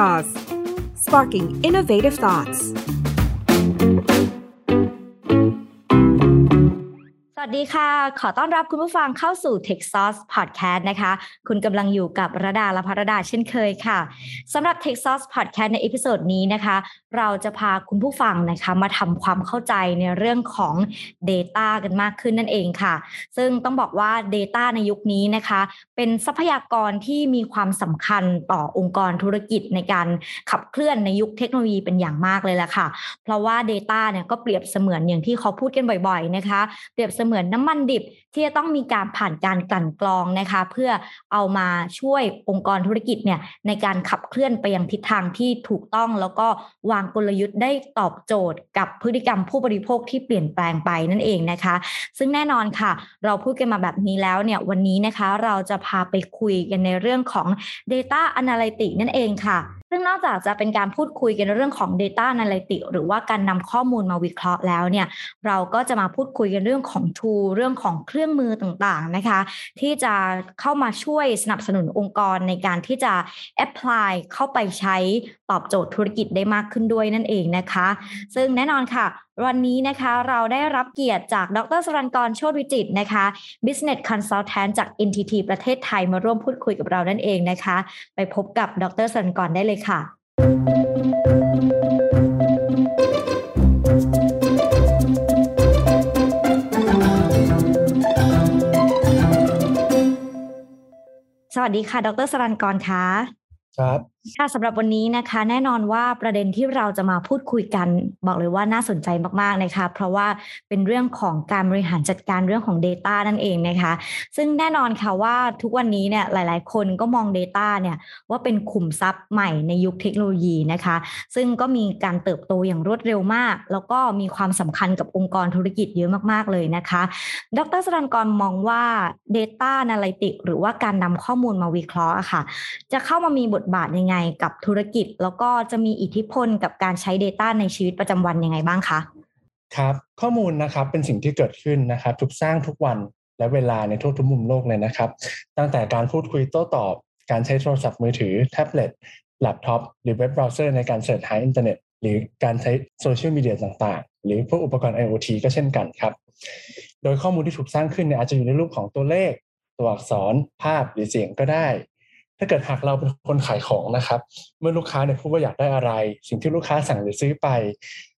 Jaws sparking innovative thoughts สวัสดีค่ะ ขอต้อนรับคุณผู้ฟังเข้าสู่ Tech Sauce Podcast นะคะ คุณกำลังอยู่กับระดาและพระดาเช่นเคยค่ะ สำหรับ Tech Sauce Podcast ใน episode นี้นะคะเราจะพาคุณผู้ฟังนะคะมาทำความเข้าใจในเรื่องของ Data กันมากขึ้นนั่นเองค่ะ ซึ่งต้องบอกว่า Data ในยุคนี้นะคะ เป็นทรัพยากรที่มีความสำคัญต่อองค์กรธุรกิจในการขับเคลื่อนในยุคเทคโนโลยีเป็นอย่างมากเลยแหละค่ะ เพราะว่า Data เนี่ยก็เปรียบเสมือนอย่างที่เขาพูดกันบ่อยๆนะคะ เปรียบเสมือนน้ำมันดิบที่จะต้องมีการผ่านการกลั่นกรองนะคะ เพื่อเอามาช่วยองค์กรธุรกิจเนี่ยในการขับเคลื่อนไปยังทิศทางที่ถูกต้อง แล้วก็วางกลยุทธ์ได้ตอบโจทย์กับพฤติกรรมผู้บริโภคที่เปลี่ยนแปลงไปนั่นเองนะคะ ซึ่งแน่นอนค่ะ เราพูดกันมาแบบนี้แล้วเนี่ยวันนี้นะคะเราจะพาไปคุยกันในเรื่องของ Data Analytics นั่นเองค่ะ ซึ่งนอกจากจะเป็นการพูดคุยกันเรื่องของ Data Analytics หรือว่าการนำข้อมูลมาวิเคราะห์แล้วเนี่ยเราก็จะมาพูดคุยกันเรื่องของ tool เรื่องของเครื่องมือต่างๆนะคะ ที่จะเข้ามาช่วยสนับสนุนองค์กรในการที่จะ apply เข้าไปใช้ ตอบโจทย์ธุรกิจได้มากขึ้นด้วยนั่นเองนะคะ ซึ่งแน่นอนค่ะ วันนี้นะคะเราได้รับเกียรติจากดรสรันกรโชติวิจิตนะคะ Business Consultant จาก NTT ประเทศไทยมาร่วมพูดคุยกับเรานั่นเองนะคะ ไปพบกับดรสรันกรได้เลยค่ะ สวัสดีค่ะ ดรสรันกรค่ะครับค่ะสำหรับวันนี้นะคะ แน่นอนว่าประเด็นที่เราจะมาพูดคุยกัน บอกเลยว่าน่าสนใจมากๆนะคะ เพราะว่าเป็นเรื่องของการบริหารจัดการเรื่องของ Data นั่นเองนะคะ ซึ่งแน่นอนค่ะว่าทุกวันนี้เนี่ยหลาย ๆ คนก็มอง Data เนี่ยว่าเป็นขุมทรัพย์ใหม่ในยุคเทคโนโลยีนะคะ ซึ่งก็มีการเติบโตอย่างรวดเร็วมาก แล้วก็มีความสำคัญกับองค์กรธุรกิจเยอะมากๆเลยนะคะ ดรสรันกรมองว่า Data Analytics หรือว่าการนำข้อมูลมาวิเคราะห์ค่ะ จะเข้ามามีบทบาทยังไงกับธุรกิจ แล้วก็จะมีอิทธิพลกับการใช้ Data ในชีวิตประจำวันยังไงบ้างคะครับข้อมูลนะครับเป็นสิ่งที่เกิดขึ้นนะครับถูกสร้างทุกวันและเวลาในทั่วทุกมุมโลกเลยนะครับ ตั้งแต่การพูดคุยโต้ตอบ การใช้โทรศัพท์มือถือ แท็บเล็ตแล็ปท็อปหรือ web browser ในการ search หาอินเทอร์เน็ตหรือการใช้โซเชียลมีเดียต่างๆ หรือพวกอุปกรณ์ IoT ก็เช่นกันครับ โดยข้อมูลที่ถูกสร้างขึ้นเนี่ยอาจจะอยู่ในรูปของตัวเลข ตัวอักษรภาพหรือเสียงก็ได้ ถ้าเกิดหากเราเป็นคนขายของนะครับ เมื่อลูกค้าเนี่ยพูดว่าอยากได้อะไร สิ่งที่ลูกค้าสั่งหรือซื้อไป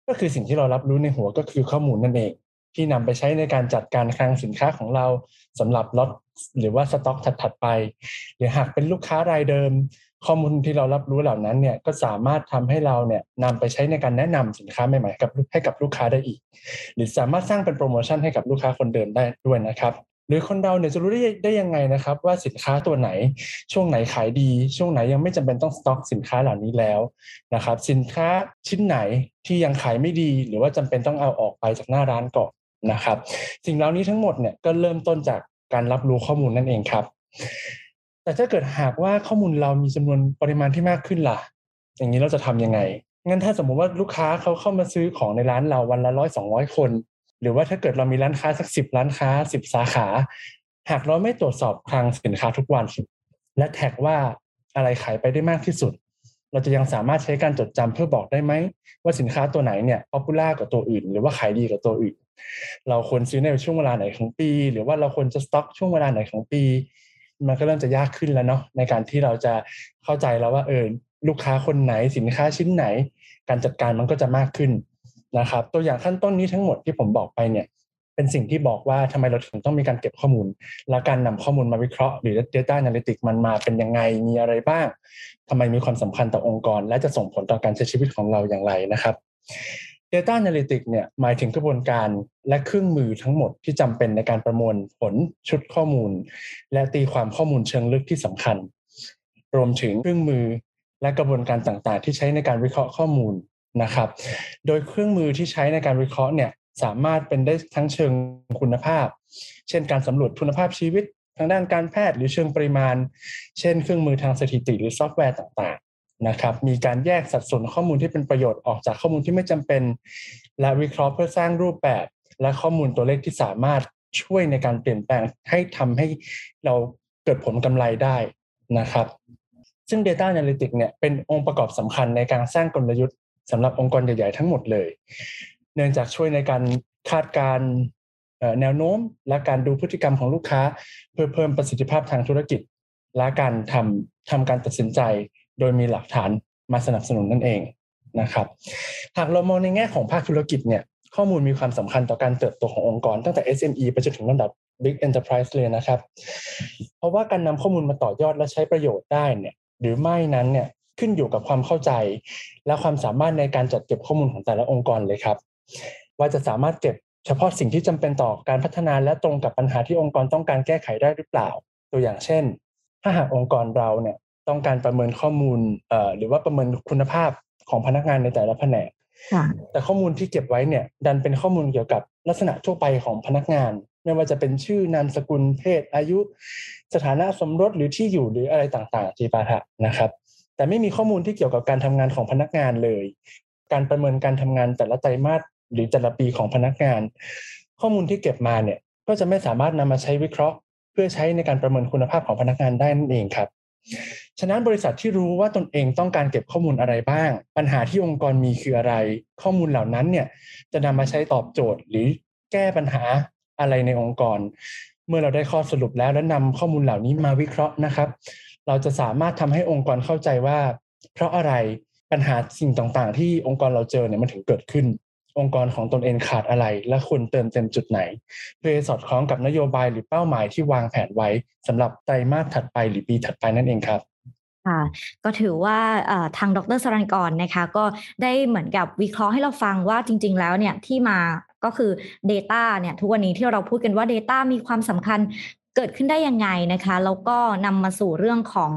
ก็คือสิ่งที่เรารับรู้ในหัวก็คือข้อมูลนั่นเอง ที่นำไปใช้ในการจัดการคลังสินค้าของเราสำหรับล็อตหรือว่าสต็อกถัดๆไป หรือหากเป็นลูกค้ารายเดิม ข้อมูลที่เรารับรู้เหล่านั้นเนี่ยก็สามารถทำให้เราเนี่ยนำไปใช้ในการแนะนำสินค้าใหม่ๆกับให้กับลูกค้าได้อีก หรือสามารถสร้างเป็นโปรโมชั่นให้กับลูกค้าคนเดิมได้ด้วยนะครับ หรือคนเราเนี่ยจะรู้ได้ได้ยังไงนะครับ ว่าสินค้าตัวไหน ช่วงไหนขายดี ช่วงไหนยังไม่จำเป็นต้องสต็อกสินค้าเหล่านี้แล้วนะครับ สินค้าชิ้นไหนที่ยังขายไม่ดี หรือว่าจำเป็นต้องเอาออกไปจากหน้าร้านก่อนนะครับ สิ่งเหล่านี้ทั้งหมดเนี่ยก็เริ่มต้นจากการรับรู้ข้อมูลนั่นเองครับ แต่ถ้าเกิดหากว่าข้อมูลเรามีจำนวนปริมาณที่มากขึ้นล่ะ อย่างนี้เราจะทํำยังไงงั้นถ้าสมมุติว่าลูกค้าเขาเข้ามาซื้อของในร้านเราวันละร้อยสองร้อยคน หรือว่าถ้าเกิดเรามีร้านค้าสักสิบร้านค้าสิบสาขา หากเราไม่ตรวจสอบคลังสินค้าทุกวัน และแท็กว่าอะไรขายไปได้มากที่สุด เราจะยังสามารถใช้การจดจำเพื่อบอกได้ไหม ว่าสินค้าตัวไหนเนี่ยป๊อปปูล่ากว่าตัวอื่น หรือว่าขายดีกว่าตัวอื่น เราควรซื้อในช่วงเวลาไหนของปี หรือว่าเราควรจะสต็อกช่วงเวลาไหนของปี มันก็เริ่มจะยากขึ้นแล้วเนาะในการที่เราจะเข้าใจแล้วว่าเออลูกค้าคนไหนสินค้าชิ้นไหน การจัดการมันก็จะมากขึ้น นะครับ ตัวอย่างขั้นต้นนี้ทั้งหมดที่ผมบอกไปเนี่ยเป็นสิ่งที่บอกว่าทำไมเราถึงต้องมีการเก็บข้อมูล และการนำข้อมูลมาวิเคราะห์หรือ Data Analytics มันมาเป็นยังไงมีอะไรบ้างทำไมมีความสำคัญต่อองค์กร และจะส่งผลต่อการใช้ชีวิตของเราอย่างไรนะครับ Data Analytics เนี่ยหมายถึงกระบวนการและเครื่องมือทั้งหมดที่จำเป็นในการประมวลผลชุดข้อมูล และตีความข้อมูลเชิงลึกที่สำคัญ รวมถึงเครื่องมือและกระบวนการต่างๆ ที่ใช้ในการวิเคราะห์ข้อมูล นะครับ โดยเครื่องมือที่ใช้ในการวิเคราะห์เนี่ยสามารถเป็นได้ทั้งเชิงคุณภาพ เช่นการสำรวจคุณภาพชีวิตทางด้านการแพทย์หรือเชิงปริมาณ เช่นเครื่องมือทางสถิติหรือซอฟต์แวร์ต่างๆนะครับมีการแยกสัดส่วนข้อมูลที่เป็นประโยชน์ออกจากข้อมูลที่ไม่จำเป็น และวิเคราะห์เพื่อสร้างรูปแบบ และข้อมูลตัวเลขที่สามารถช่วยในการเปลี่ยนแปลงให้ทำให้เราเกิดผลกำไรได้นะครับ ซึ่ง Data Analytics เนี่ยเป็นองค์ประกอบสำคัญในการสร้างกลยุทธ์ สำหรับองค์กรใหญ่ ๆ ทั้งหมดเลย เนื่องจากช่วยในการคาดการแนวโน้มและการดูพฤติกรรมของลูกค้า เพื่อเพิ่มประสิทธิภาพทางธุรกิจ และการทำทำการตัดสินใจ โดยมีหลักฐานมาสนับสนุนนั่นเองนะครับ หากเรามองในแง่ของภาคธุรกิจเนี่ยข้อมูลมีความสำคัญต่อการเติบโตขององค์กร ตั้งแต่ SME ไปจนถึงระดับ Big Enterprise เลยนะครับ เพราะว่าการนำข้อมูลมาต่อยอดและใช้ประโยชน์ได้เนี่ยหรือไม่นั้นเนี่ย ขึ้นอยู่กับความเข้าใจ และความสามารถในการจัดเก็บข้อมูลของแต่ละองค์กรเลยครับ ว่าจะสามารถเก็บเฉพาะสิ่งที่จำเป็นต่อการพัฒนาและตรงกับปัญหาที่องค์กรต้องการแก้ไขได้หรือเปล่า ตัวอย่างเช่น ถ้าหากองค์กรเราเนี่ยต้องการประเมินข้อมูลเอ่อหรือว่าประเมินคุณภาพของพนักงานในแต่ละแผนกแต่ข้อมูลที่เก็บไว้เนี่ยดันเป็นข้อมูลเกี่ยวกับลักษณะทั่วไปของพนักงาน ไม่ว่าจะเป็นชื่อนามสกุลเพศอายุ สถานะสมรสหรือที่อยู่หรืออะไรต่างๆจีปาถะนะครับ แต่ไม่มีข้อมูลที่เกี่ยวกับการทำงานของพนักงานเลย การประเมินการทำงานแต่ละไตรมาสหรือแต่ละปีของพนักงาน ข้อมูลที่เก็บมาเนี่ยก็จะไม่สามารถนำมาใช้วิเคราะห์ เพื่อใช้ในการประเมินคุณภาพของพนักงานได้นั่นเองครับ ฉะนั้นบริษัทที่รู้ว่าตนเองต้องการเก็บข้อมูลอะไรบ้าง ปัญหาที่องค์กรมีคืออะไร ข้อมูลเหล่านั้นเนี่ยจะนำมาใช้ตอบโจทย์หรือแก้ปัญหาอะไรในองค์กร เมื่อเราได้ข้อสรุปแล้วและนำข้อมูลเหล่านี้มาวิเคราะห์นะครับ เราจะสามารถทำให้องค์กรเข้าใจว่า เพราะอะไรปัญหาสิ่งต่างๆ ที่องค์กรเราเจอเนี่ยมันถึงเกิดขึ้น องค์กรของตนเองขาดอะไร และควรเติมเต็มจุดไหน เพื่อสอดคล้องกับนโยบายหรือเป้าหมายที่วางแผนไว้สำหรับไตรมาสถัดไปหรือปีถัดไปนั่นเองครับค่ะก็ถือว่าทางดรสรันกรนะคะก็ได้เหมือนกับวิเคราะห์ให้เราฟังว่าจริง ๆ แล้วเนี่ยที่มาก็คือ Data เนี่ยทุกวันนี้ที่เราพูดกันว่า Data มีความสำคัญ เกิดขึ้นได้ยังไงนะคะแล้วก็นำมาสู่เรื่องของ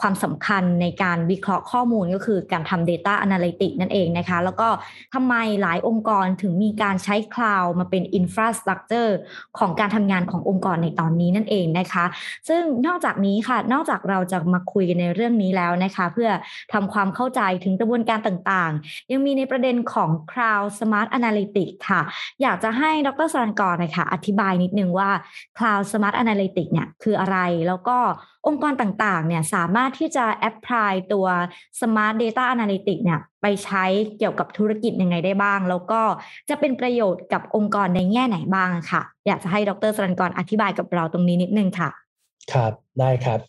ความสำคัญในการวิเคราะห์ข้อมูลก็คือการทำ Data Analytics นั่นเองนะคะ แล้วก็ทำไมหลายองค์กรถึงมีการใช้คลาวด์มาเป็น Infrastructure ของการทำงานขององค์กรในตอนนี้นั่นเองนะคะ ซึ่งนอกจากนี้ค่ะ นอกจากเราจะมาคุยกันในเรื่องนี้แล้วนะคะ เพื่อทำความเข้าใจถึงกระบวนการต่างๆ ยังมีในประเด็นของ Cloud Smart Analytics ค่ะ อยากจะให้ดรสรันกรนะคะอธิบายนิดนึงว่า Cloud Smart Analytics Analytics เนี่ยคืออะไร แล้วก็องค์กรต่างๆเนี่ยสามารถที่จะ apply ตัว Smart Data Analytics เนี่ยไปใช้เกี่ยวกับธุรกิจยังไงได้บ้าง แล้วก็จะเป็นประโยชน์กับองค์กรในแง่ไหนบ้างค่ะ อยากจะให้ดรสรันกรอธิบายกับเราตรงนี้นิดนึงค่ะ ครับได้ครับ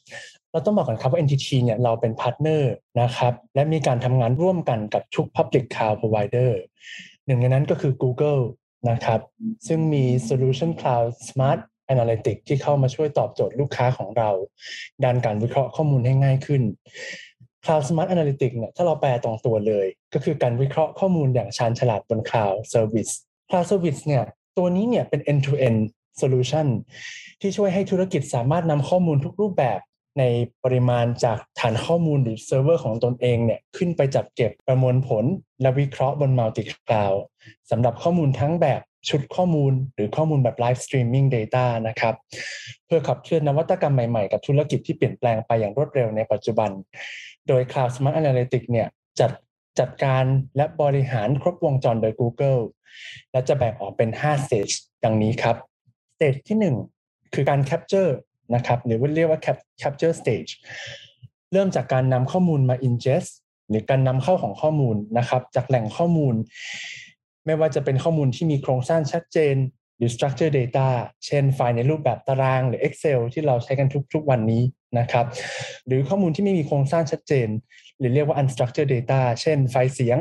เราต้องบอกก่อนครับว่า NTT เนี่ยเราเป็น partner นะครับและมีการทำงานร่วมกันกับทุก Public Cloud Provider หนึ่งในนั้นก็คือ Google นะครับซึ่งมี Solution Cloud Smart Analytics ที่เข้ามาช่วยตอบโจทย์ลูกค้าของเราด้านการวิเคราะห์ข้อมูลให้ง่ายขึ้น Cloud Smart Analytics เนี่ยถ้าเราแปลตรงตัวเลย ก็คือการวิเคราะห์ข้อมูลอย่างชาญฉลาดบน Cloud Service Cloud Service เนี่ยตัวนี้เนี่ยเป็น end-to-end solution ที่ช่วยให้ธุรกิจสามารถนำข้อมูลทุกรูปแบบในปริมาณจากฐานข้อมูลหรือเซิร์ฟเวอร์ของตนเองเนี่ยขึ้นไปจัดเก็บประมวลผลและวิเคราะห์บนมัลติคลาวด์สำหรับข้อมูลทั้งแบบ ชุดข้อมูลหรือข้อมูลแบบ Live Streaming Data นะครับ เพื่อขับเคลื่อนนวัตกรรมใหม่ๆ กับธุรกิจที่เปลี่ยนแปลงไปอย่างรวดเร็วในปัจจุบัน โดย Cloud Smart Analytics เนี่ยจัดจัดการและบริหารครบวงจรโดย Google และจะแบ่งออกเป็น 5 stage ดังนี้ครับ stage ที่ 1 คือการ capture นะครับหรือว่าเรียกว่า capture stage เริ่มจากการนำข้อมูลมา ingest หรือการนำเข้าของข้อมูลนะครับ จากแหล่งข้อมูล ไม่ว่าจะเป็นข้อมูลที่มีโครงสร้างชัดเจน หรือ structure data เช่นไฟล์ในรูปแบบตารางหรือ Excel ที่เราใช้กันทุกๆวันนี้นะครับ หรือข้อมูลที่ไม่มีโครงสร้างชัดเจน หรือเรียกว่า unstructured data เช่นไฟล์เสียง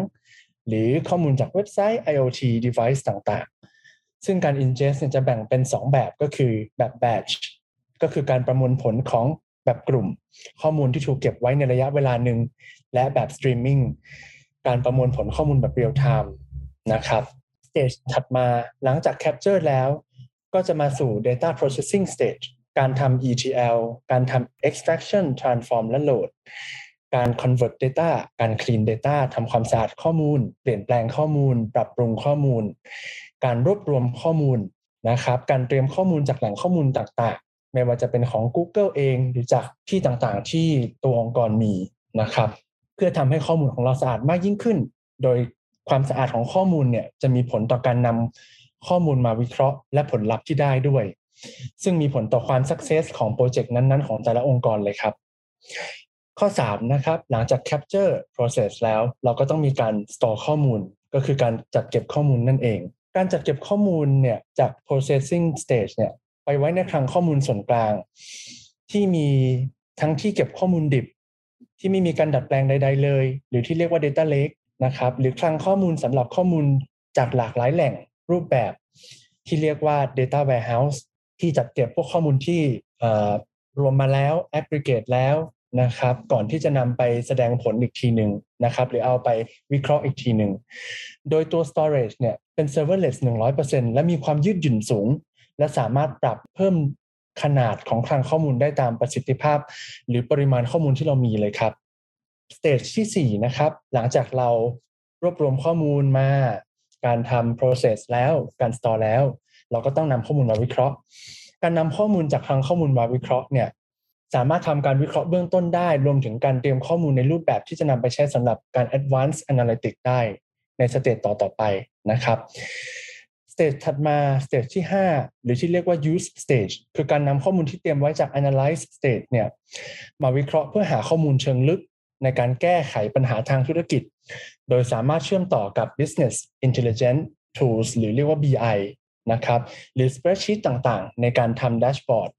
หรือข้อมูลจากเว็บไซต์ IoT device ต่างๆ ซึ่งการ ingest จะแบ่งเป็น 2 แบบก็คือแบบ batch ก็คือการประมวลผลของแบบกลุ่ม ข้อมูลที่ถูกเก็บไว้ในระยะเวลาหนึ่งและแบบ streaming การประมวลผลข้อมูลแบบ real time นะครับสเตจถัดมาหลังจาก capture แล้วก็จะมาสู่ data processing stage การทำ ETL การทำ extraction transform และ load การ convert data การ clean data ทำความสะอาดข้อมูล เปลี่ยนแปลงข้อมูล ปรับปรุงข้อมูล การรวบรวมข้อมูลนะครับ การเตรียมข้อมูลจากแหล่งข้อมูลต่างๆ ไม่ว่าจะเป็นของ Google เอง หรือจากที่ต่างๆ ที่ตัวองค์กรมีนะครับ เพื่อทำให้ข้อมูลของเราสะอาดมากยิ่งขึ้น โดย ความสะอาดของข้อมูลเนี่ยจะมีผลต่อการนำข้อมูลมาวิเคราะห์ และผลลัพธ์ที่ได้ด้วย ซึ่งมีผลต่อความสักเซสของโปรเจกต์นั้นๆ ของแต่ละองค์กรเลยครับ ข้อ 3 นะครับ หลังจาก capture process แล้ว เราก็ต้องมีการ store ข้อมูล ก็คือการจัดเก็บข้อมูลนั่นเอง การจัดเก็บข้อมูลเนี่ยจาก processing stage เนี่ยไปไว้ในคลังข้อมูลส่วนกลาง ที่มีทั้งที่เก็บข้อมูลดิบ ที่ไม่มีการดัดแปลงใด ๆ เลย หรือที่เรียกว่า data lake นะครับ หรือคลังข้อมูลสำหรับข้อมูลจากหลากหลายแหล่งรูปแบบที่เรียกว่า data warehouse ที่จัดเก็บพวกข้อมูลที่รวมมาแล้ว aggregate แล้วนะครับ ก่อนที่จะนำไปแสดงผลอีกทีหนึ่งนะครับ หรือเอาไปวิเคราะห์อีกทีหนึ่ง โดยตัว storage เนี่ยเป็น serverless 100%และมีความยืดหยุ่นสูง และสามารถปรับเพิ่มขนาดของคลังข้อมูลได้ตามประสิทธิภาพ หรือปริมาณข้อมูลที่เรามีเลยครับ สเตจที่4นะครับ หลังจากเรารวบรวมข้อมูลมา การทำ process แล้ว การ store แล้ว เราก็ต้องนำข้อมูลมาวิเคราะห์ การนำข้อมูลจากคลังข้อมูลมาวิเคราะห์เนี่ย สามารถทำการวิเคราะห์เบื้องต้นได้ รวมถึงการเตรียมข้อมูลในรูปแบบที่จะนำไปใช้สำหรับการ advanced analytics ได้ใน stage ต่อต่อไปนะครับ stage ถัดมา stage ที่ 5 หรือที่เรียกว่า use stage คือการนำข้อมูลที่เตรียมไว้จาก analyze stage เนี่ยมาวิเคราะห์เพื่อหาข้อมูลเชิงลึก ในการแก้ไขปัญหาทางธุรกิจ โดยสามารถเชื่อมต่อกับ business intelligence tools หรือเรียกว่า BI นะครับ หรือ spreadsheet ต่างๆ ในการทำ dashboard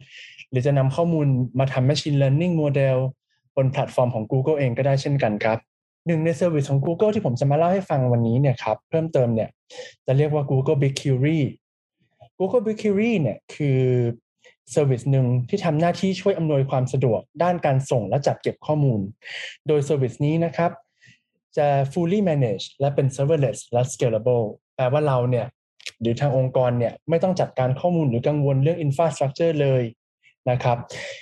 หรือจะนำข้อมูลมาทำ machine learning model บนแพลตฟอร์มของ Google เองก็ได้เช่นกันครับหนึ่งใน service ของ Google ที่ผมจะมาเล่าให้ฟังวันนี้เนี่ยครับเพิ่มเติมเนี่ยจะเรียกว่า Google BigQuery Google BigQuery เนี่ยคือ service หนึ่งที่ทำหน้าที่ช่วยอำนวยความสะดวกด้านการส่งและจัดเก็บข้อมูล โดย service นี้นะครับ จะ fully manage และเป็น serverless และ scalable แปลว่าเราเนี่ยหรือทางองค์กรเนี่ยไม่ต้องจัดการข้อมูลหรือกังวลเรื่อง infrastructure เลยนะครับ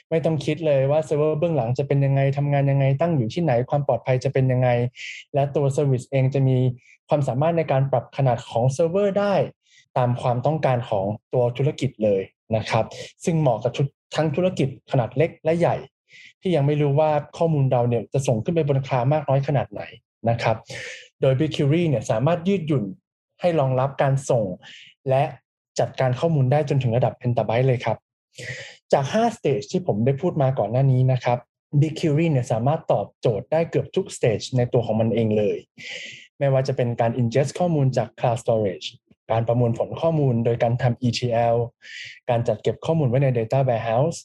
ไม่ต้องคิดเลยว่าเซิร์ฟเวอร์เบื้องหลังจะเป็นยังไงทำงานยังไงตั้งอยู่ที่ไหนความปลอดภัยจะเป็นยังไง และตัว service เองจะมีความสามารถในการปรับขนาดของเซิร์ฟเวอร์ได้ ตามความต้องการของตัวธุรกิจเลย นะครับ ซึ่งเหมาะกับทั้งธุรกิจขนาดเล็กและใหญ่ ที่ยังไม่รู้ว่าข้อมูลเราเนี่ยจะส่งขึ้นไปบน Cloud มากน้อยขนาดไหนนะครับ โดย BigQuery เนี่ยสามารถยืดหยุ่นให้รองรับการส่ง และจัดการข้อมูลได้จนถึงระดับเพนตาไบต์เลยครับ จาก 5 stage ที่ผมได้พูดมาก่อนหน้านี้นะครับ BigQuery เนี่ยสามารถตอบโจทย์ได้เกือบทุก stage ในตัวของมันเองเลย ไม่ว่าจะเป็นการ ingest ข้อมูลจาก cloud storage การประมวลผลข้อมูลโดยการทำ ETL การจัดเก็บข้อมูลไว้ใน data warehouse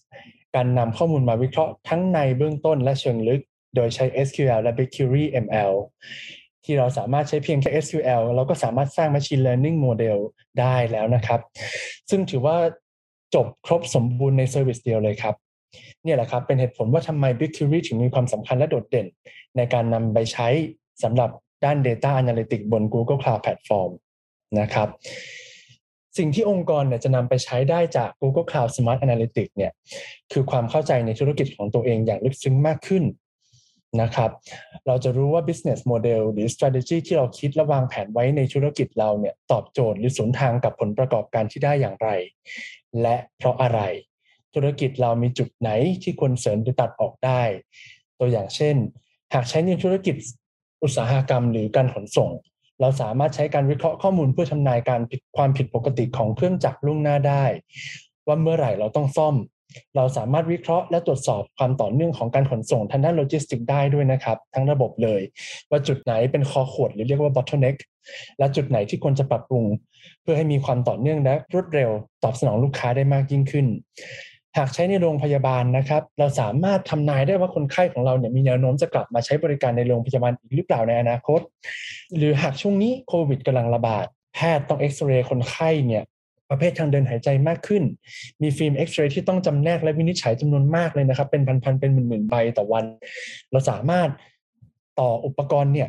การนำข้อมูลมาวิเคราะห์ทั้งในเบื้องต้นและเชิงลึก โดยใช้ SQL และ BigQuery ML ที่เราสามารถใช้เพียงแค่ SQL เราก็สามารถสร้าง Machine Learning Model ได้แล้วนะครับ ซึ่งถือว่าจบครบสมบูรณ์ใน service เดียวเลยครับนี่แหละครับเป็นเหตุผลว่าทำไม BigQuery ถึงมีความสำคัญและโดดเด่น ในการนำไปใช้สำหรับด้าน Data Analytics บน Google Cloud Platform นะครับ สิ่งที่องค์กรเนี่ยจะนำไปใช้ได้จาก Google Cloud Smart Analytics เนี่ยคือความเข้าใจในธุรกิจของตัวเองอย่างลึกซึ้งมากขึ้นนะครับ เราจะรู้ว่า business model หรือ strategy ที่เราคิดและวางแผนไว้ในธุรกิจเราเนี่ยตอบโจทย์หรือสนทางกับผลประกอบการที่ได้อย่างไร และเพราะอะไร ธุรกิจเรามีจุดไหนที่ควรเสริมหรือตัดออกได้ ตัวอย่างเช่น หากใช้ในธุรกิจอุตสาหกรรมหรือการขนส่ง เราสามารถใช้การวิเคราะห์ข้อมูลเพื่อทำนายการผิดความผิดปกติของเครื่องจักรล่วงหน้าได้ ว่าเมื่อไหร่เราต้องซ่อม เราสามารถวิเคราะห์และตรวจสอบความต่อเนื่องของการขนส่งทางด้านโลจิสติกได้ด้วยนะครับ ทั้งระบบเลย ว่าจุดไหนเป็นคอขวดหรือเรียกว่า bottleneck และจุดไหนที่ควรจะปรับปรุง เพื่อให้มีความต่อเนื่องและรวดเร็วตอบสนองลูกค้าได้มากยิ่งขึ้น หากใช้ในโรงพยาบาลนะครับ เราสามารถทำนายได้ว่าคนไข้ของเราเนี่ยมีแนวโน้มจะกลับมาใช้บริการในโรงพยาบาลอีกหรือเปล่าในอนาคต หรือหากช่วงนี้โควิดกำลังระบาด แพทย์ต้องเอ็กซเรย์คนไข้เนี่ยประเภททางเดินหายใจมากขึ้น มีฟิล์มเอ็กซเรย์ที่ต้องจำแนกและวินิจฉัยจำนวนมากเลยนะครับ เป็นพันๆเป็นหมื่นๆใบต่อวัน เราสามารถต่ออุปกรณ์เนี่ย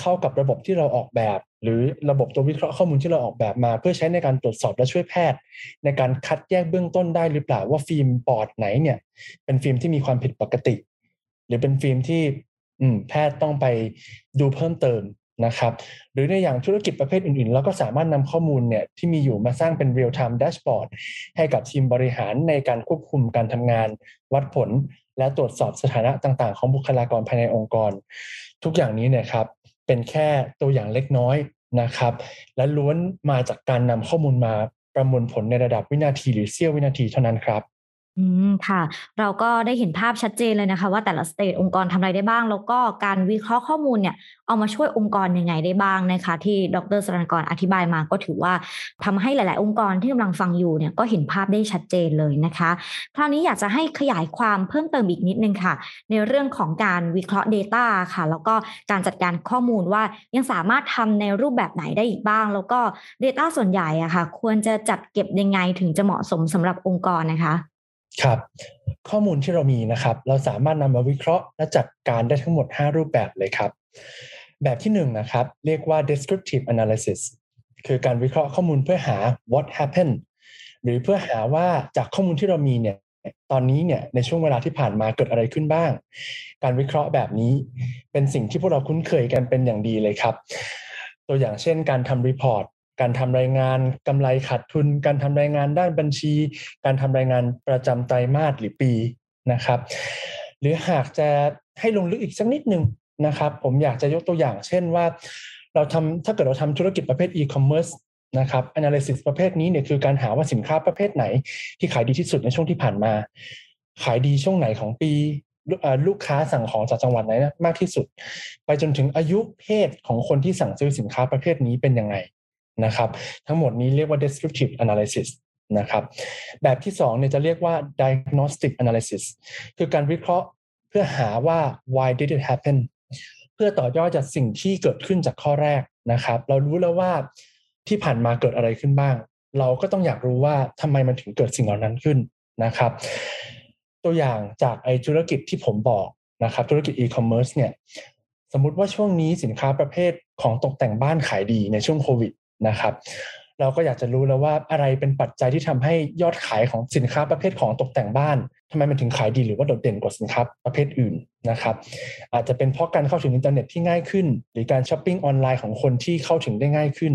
เข้ากับระบบที่เราออกแบบ หรือระบบตัววิเคราะห์ข้อมูลที่เราออกแบบมา เพื่อใช้ในการตรวจสอบและช่วยแพทย์ ในการคัดแยกเบื้องต้นได้หรือเปล่าว่าฟิล์มปอดไหนเนี่ยเป็นฟิล์มที่มีความผิดปกติ หรือเป็นฟิล์มที่แพทย์ต้องไปดูเพิ่มเติมนะครับ หรือในอย่างธุรกิจประเภทอื่นๆ เราก็สามารถนำข้อมูลเนี่ยที่มีอยู่มาสร้างเป็น real time dashboard ให้กับทีมบริหารในการควบคุมการทำงาน วัดผล และตรวจสอบสถานะต่างๆ ของบุคลากรภายในองค์กร ทุกอย่างนี้เนี่ยครับ เป็นแค่ตัวอย่างเล็กน้อยนะครับ และล้วนมาจากการนำข้อมูลมาประมวลผลในระดับวินาทีหรือเสี้ยววินาทีเท่านั้นครับ อืมค่ะ เราก็ได้เห็นภาพชัดเจนเลยนะคะ ว่าแต่ละสเตจองค์กรทำอะไรได้บ้าง แล้วก็การวิเคราะห์ข้อมูลเนี่ยเอามาช่วยองค์กรยังไงได้บ้างนะคะ ที่ดรสรนกรอธิบายมาก็ถือว่าทำให้หลาย ๆ องค์กรที่กำลังฟังอยู่เนี่ยก็เห็นภาพได้ชัดเจนเลยนะคะ คราวนี้อยากจะให้ขยายความเพิ่มเติมอีกนิดนึงค่ะ ในเรื่องของการวิเคราะห์ Data ค่ะ แล้วก็การจัดการข้อมูลว่ายังสามารถทำในรูปแบบไหนได้อีกบ้าง แล้วก็ Data ส่วนใหญ่อะค่ะ ควรจะจัดเก็บยังไงถึงจะเหมาะสมสำหรับองค์กรนะคะ ครับข้อมูลที่เรามีนะครับ เราสามารถนำมาวิเคราะห์และจัดการได้ทั้งหมด 5 รูปแบบเลยครับ แบบที่1นนะครับ เรียกว่า descriptive analysis คือการวิเคราะห์ข้อมูลเพื่อหา what happened หรือเพื่อหาว่าจากข้อมูลที่เรามีเนี่ยตอนนี้เนี่ยในช่วงเวลาที่ผ่านมาเกิดอะไรขึ้นบ้าง การวิเคราะห์แบบนี้เป็นสิ่งที่พวกเราคุ้นเคยกันเป็นอย่างดีเลยครับ ตัวอย่างเช่นการทำรีพอร์ต การทำรายงานกำไรขาดทุน การทำรายงานด้านบัญชี การทำรายงานประจำไตรมาสหรือปีนะครับ หรือหากจะให้ลงลึกอีกสักนิดหนึ่งนะครับ ผมอยากจะยกตัวอย่าง เช่นว่า เราทำถ้าเกิดเราทำธุรกิจประเภท e-commerce นะครับ analysis ประเภทนี้เนี่ยคือการหาว่าสินค้าประเภทไหน ที่ขายดีที่สุดในช่วงที่ผ่านมา ขายดีช่วงไหนของปีลูกค้าสั่งของจากจังหวัดไหนมากที่สุด ไปจนถึงอายุเพศของคนที่สั่งซื้อสินค้าประเภทนี้เป็นยังไง นะครับทั้งหมดนี้เรียกว่า descriptive analysis นะครับแบบที่2เนี่ยจะเรียกว่า diagnostic analysis คือการวิเคราะห์เพื่อหาว่า why did it happen เพื่อต่อยอดจากสิ่งที่เกิดขึ้นจากข้อแรกนะครับ เรารู้แล้วว่าที่ผ่านมาเกิดอะไรขึ้นบ้าง เราก็ต้องอยากรู้ว่าทำไมมันถึงเกิดสิ่งเหล่านั้นขึ้นนะครับ ตัวอย่างจากไอธุรกิจที่ผมบอกนะครับ ธุรกิจ e-commerce เนี่ยสมมุติว่าช่วงนี้สินค้าประเภทของตกแต่งบ้านขายดีในช่วงโควิด นะครับ เราก็อยากจะรู้แล้วว่าอะไรเป็นปัจจัยที่ทำให้ยอดขายของสินค้าประเภทของตกแต่งบ้านทำไมมันถึงขายดีหรือว่าโดดเด่นกว่าสินค้าประเภทอื่นนะครับ อาจจะเป็นเพราะการเข้าถึงอินเทอร์เน็ตที่ง่ายขึ้น หรือการช้อปปิ้งออนไลน์ของคนที่เข้าถึงได้ง่ายขึ้น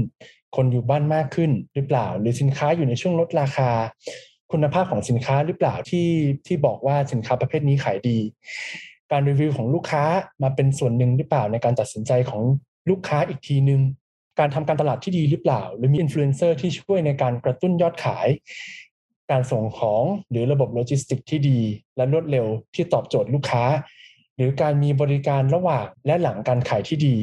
คนอยู่บ้านมากขึ้นหรือเปล่า หรือสินค้าอยู่ในช่วงลดราคาคุณภาพของสินค้าหรือเปล่าที่ที่บอกว่าสินค้าประเภทนี้ขายดี การรีวิวของลูกค้ามาเป็นส่วนหนึ่งหรือเปล่าในการตัดสินใจของลูกค้าอีกทีหนึ่ง การทำการตลาดที่ดีหรือเปล่า หรือมีอินฟลูเอนเซอร์ที่ช่วยในการกระตุ้นยอดขาย การส่งของหรือระบบโลจิสติกที่ดี และรวดเร็วที่ตอบโจทย์ลูกค้า หรือการมีบริการระหว่างและหลังการขายที่ดี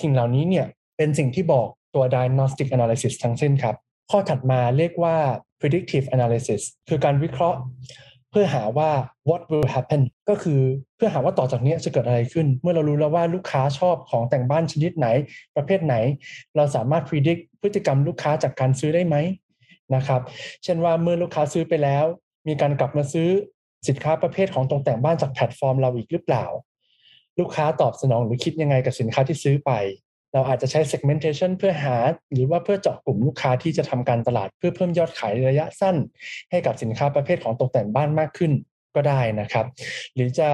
สิ่งเหล่านี้เนี่ยเป็นสิ่งที่บอกตัว diagnostic analysis ทั้งสิ้นครับ ข้อถัดมาเรียกว่า predictive analysis คือการวิเคราะห์ เพื่อหาว่า what will happen ก็คือเพื่อหาว่าต่อจากนี้จะเกิดอะไรขึ้น เมื่อเรารู้แล้วว่าลูกค้าชอบของแต่งบ้านชนิดไหน ประเภทไหน เราสามารถ predict พฤติกรรมลูกค้าจากการซื้อได้ไหมนะครับ เช่นว่าเมื่อลูกค้าซื้อไปแล้ว มีการกลับมาซื้อสินค้าประเภทของตกแต่งบ้านจากแพลตฟอร์มเราอีกหรือเปล่า ลูกค้าตอบสนองหรือคิดยังไงกับสินค้าที่ซื้อไป เราอาจจะใช้ segmentation เพื่อหา หรือว่าเพื่อเจาะกลุ่มลูกค้าที่จะทำการตลาดเพื่อเพิ่มยอดขายระยะสั้น ให้กับสินค้าประเภทของตกแต่งบ้านมากขึ้นก็ได้นะครับ หรือจะ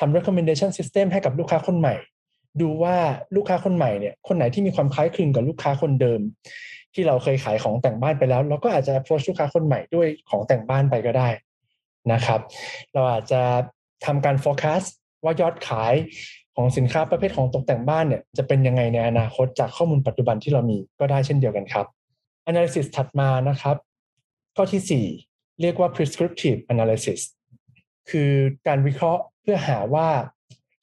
ทำ recommendation system ให้กับลูกค้าคนใหม่ ดูว่าลูกค้าคนใหม่เนี่ยคนไหนที่มีความคล้ายคลึงกับลูกค้าคนเดิม ที่เราเคยขายของแต่งบ้านไปแล้ว เราก็อาจจะ approach ลูกค้าคนใหม่ด้วยของแต่งบ้านไปก็ได้นะครับ เราอาจจะทำการ forecast ว่ายอดขาย ของสินค้าประเภทของตกแต่งบ้านเนี่ยจะเป็นยังไงในอนาคตจากข้อมูลปัจจุบันที่เรามีก็ได้เช่นเดียวกันครับ analysis ถัดมานะครับ ข้อที่ 4 เรียกว่า prescriptive analysis คือการวิเคราะห์เพื่อหาว่า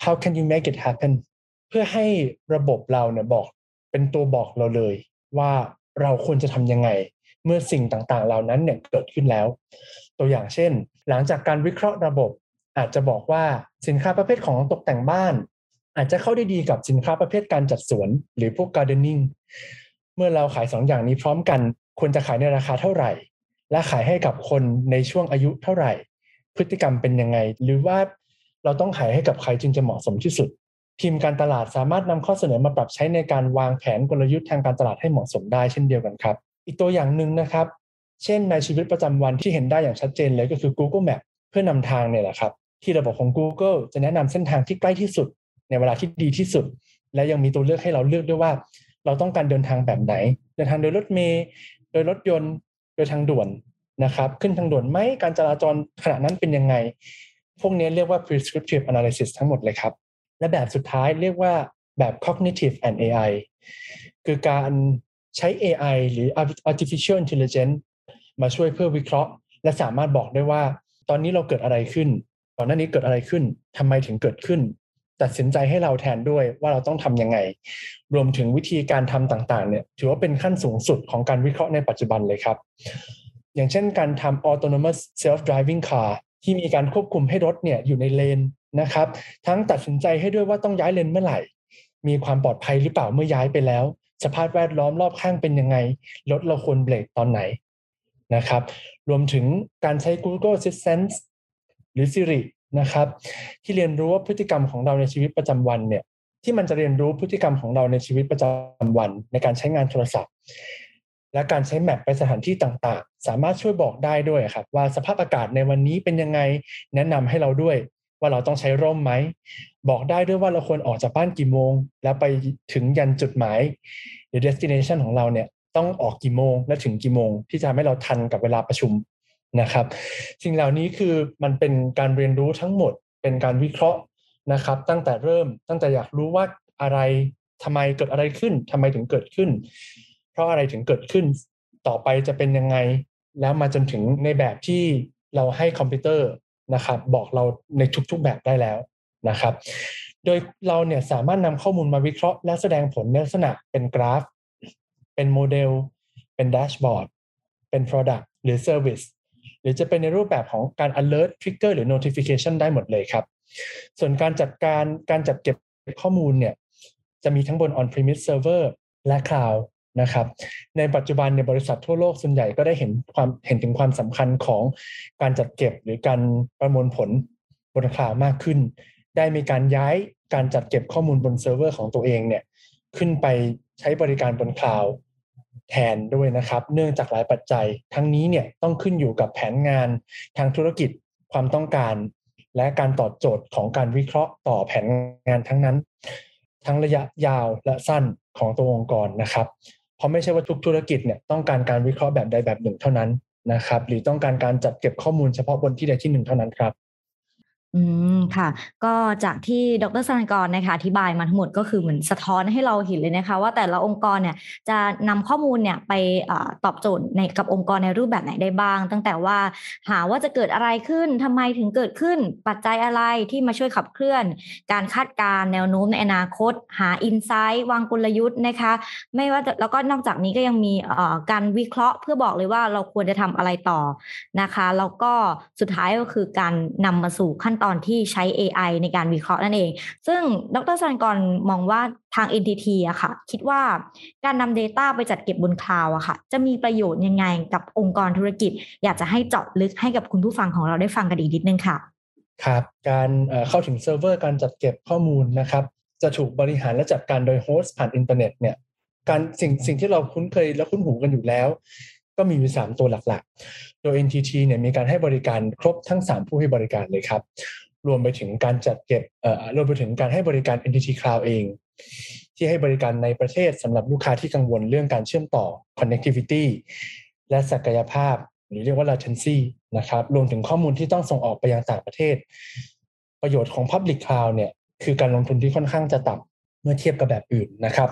how can you make it happen เพื่อให้ระบบเราเนี่ยบอกเป็นตัวบอกเราเลย ว่าเราควรจะทำยังไง เมื่อสิ่งต่างๆ เหล่านั้นเนี่ยเกิดขึ้นแล้ว ตัวอย่างเช่น หลังจากการวิเคราะห์ระบบอาจจะบอกว่าสินค้าประเภทของตกแต่งบ้าน อาจจะเข้าได้ดีกับสินค้าประเภทการจัดสวน หรือพวกการ์เดนนิ่งเมื่อเราขายสองอย่างนี้พร้อมกัน ควรจะขายในราคาเท่าไหร่ และขายให้กับคนในช่วงอายุเท่าไหร่ พฤติกรรมเป็นยังไง หรือว่าเราต้องขายให้กับใครจึงจะเหมาะสมที่สุด ทีมการตลาดสามารถนำข้อเสนอมาปรับใช้ในการวางแผนกลยุทธ์ทางการตลาดให้เหมาะสมได้เช่นเดียวกันครับ อีกตัวอย่างหนึ่งนะครับ เช่นในชีวิตประจำวันที่เห็นได้อย่างชัดเจนเลยก็คือ Google Map เพื่อนำทางเนี่ยแหละครับที่ระบบของ Google จะแนะนำเส้นทางที่ใกล้ที่สุด ในเวลาที่ดีที่สุด และยังมีตัวเลือกให้เราเลือกด้วยว่า เราต้องการเดินทางแบบไหน เดินทางโดยรถเมล์โดยรถยนต์ โดยทางด่วนนะครับ ขึ้นทางด่วนไหมการจราจรขณะนั้นเป็นยังไง พวกนี้เรียกว่า prescriptive analysis ทั้งหมดเลยครับ และแบบสุดท้ายเรียกว่าแบบ cognitive and AI คือการใช้ AI หรือ artificial intelligence มาช่วยเพื่อวิเคราะห์ และสามารถบอกได้ว่า ตอนนี้เราเกิดอะไรขึ้นก่อนหน้านี้เกิดอะไรขึ้นทำไมถึงเกิดขึ้น ตัดสินใจให้เราแทนด้วยว่าเราต้องทำยังไง รวมถึงวิธีการทำต่างๆเนี่ยถือว่าเป็นขั้นสูงสุดของการวิเคราะห์ในปัจจุบันเลยครับ อย่างเช่นการทำ autonomous self driving car ที่มีการควบคุมให้รถเนี่ยอยู่ในเลนนะครับ ทั้งตัดสินใจให้ด้วยว่าต้องย้ายเลนเมื่อไหร่ มีความปลอดภัยหรือเปล่าเมื่อย้ายไปแล้ว สภาพแวดล้อมรอบข้างเป็นยังไง รถเราควรเบรกตอนไหนนะครับ รวมถึงการใช้ Google Assistant หรือ Siri นะครับ ที่เรียนรู้ว่าพฤติกรรมของเราในชีวิตประจำวันเนี่ยที่มันจะเรียนรู้พฤติกรรมของเราในชีวิตประจำวัน ในการใช้งานโทรศัพท์ และการใช้แมปไปสถานที่ต่างๆ สามารถช่วยบอกได้ด้วยครับ ว่าสภาพอากาศในวันนี้เป็นยังไงแนะนำให้เราด้วย ว่าเราต้องใช้ร่มไหม บอกได้ด้วยว่าเราควรออกจากบ้านกี่โมง แล้วไปถึงยันจุดหมายหรือ destination ของเราเนี่ยต้องออกกี่โมงและถึงกี่โมง ที่จะให้เราทันกับเวลาประชุม นะครับ สิ่งเหล่านี้คือมันเป็นการเรียนรู้ทั้งหมด เป็นการวิเคราะห์นะครับ ตั้งแต่เริ่มตั้งแต่อยากรู้ว่าอะไรทำไมเกิดอะไรขึ้นทำไมถึงเกิดขึ้น เพราะอะไรถึงเกิดขึ้น ต่อไปจะเป็นยังไง แล้วมาจนถึงในแบบที่เราให้คอมพิวเตอร์นะครับ บอกเราในทุกๆแบบได้แล้วนะครับ โดยเราเนี่ยสามารถนำข้อมูลมาวิเคราะห์ และแสดงผลในลักษณะเป็นกราฟ เป็นโมเดล เป็น dashboard เป็น Product หรือ Service ห รือจะเป็นในรูปแบบของการ alert trigger หรือ notification ได้หมดเลยครับ ส่วนการจัดการการจัดเก็บข้อมูลเนี่ยจะมีทั้งบน on-premise server และ cloud นะครับ ในปัจจุบันในบริษัททั่วโลกส่วนใหญ่ก็ได้เห็นความเห็นถึงความสำคัญของการจัดเก็บหรือการประมวลผลบน cloud มากขึ้น ได้มีการย้ายการจัดเก็บข้อมูลบนเซิร์ฟเวอร์ของตัวเองเนี่ยขึ้นไปใช้บริการบน cloud แทนด้วยนะครับ เนื่องจากหลายปัจจัย ทั้งนี้เนี่ยต้องขึ้นอยู่กับแผนงานทางธุรกิจความต้องการ และการตอบโจทย์ของการวิเคราะห์ต่อแผนงานทั้งนั้น ทั้งระยะยาวและสั้นของตัวองค์กรนะครับ เพราะไม่ใช่ว่าทุกธุรกิจเนี่ยต้องการการวิเคราะห์แบบใดแบบหนึ่งเท่านั้นนะครับ หรือต้องการการจัดเก็บข้อมูลเฉพาะบนที่ใดที่หนึ่งเท่านั้นครับ อืม ค่ะ ก็จากที่ดรสันกรนะคะอธิบายมาทั้งหมดก็คือเหมือนสะท้อนให้เราเห็นเลยนะคะ ว่าแต่ละองค์กรเนี่ยจะนำข้อมูลเนี่ยไปอตอบโจทย์ในกับองค์กรในรูปแบบไหนได้บ้าง ตั้งแต่ว่าหาว่าจะเกิดอะไรขึ้นทำไมถึงเกิดขึ้นปัจจัยอะไรที่มาช่วยขับเคลื่อน การคาดการณ์แนวโน้มในอนาคต หาอินไซต์วางกลยุทธ์นะคะ ไม่ว่าแล้วก็นอกจากนี้ก็ยังมีการวิเคราะห์เพื่อบอกเลยว่าเราควรจะทำอะไรต่อนะคะ แล้วก็สุดท้ายก็คือการนำมาสู่ขั้นตอนอนที่ใช้ AI ในการวิเคราะห์นั่นเอง ซึ่งดรสันกรมองว่าทาง NTT อะค่ะ คิดว่าการนำ Data ไปจัดเก็บบนคลาวอะค่ะ จะมีประโยชน์ยังไงกับองค์กรธุรกิจ อยากจะให้เจาะลึกให้กับคุณผู้ฟังของเราได้ฟังกันอีกนิดนึงค่ะ ครับ การเข้าถึงเซิร์ฟเวอร์การจัดเก็บข้อมูลนะครับ จะถูกบริหารและจัดการโดย host ผ่านอินเทอร์เน็ตเนี่ยการสิ่งสิ่งที่เราคุ้นเคยและคุ้นหูกันอยู่แล้ว ก็มีอยู่ 3 ตัวหลักๆ โดย NTT เนี่ยมีการให้บริการครบทั้ง 3 ผู้ให้บริการเลยครับ รวมไปถึงการจัดเก็บเอ่อรวมไปถึงการให้บริการ NTT Cloud เอง ที่ให้บริการในประเทศสำหรับลูกค้าที่กังวลเรื่องการเชื่อมต่อ connectivity และศักยภาพ หรือเรียกว่า latency นะครับ รวมถึงข้อมูลที่ต้องส่งออกไปยังต่างประเทศ ประโยชน์ของ Public Cloud เนี่ยคือการลงทุนที่ค่อนข้างจะต่ำเมื่อเทียบกับแบบอื่นนะครับ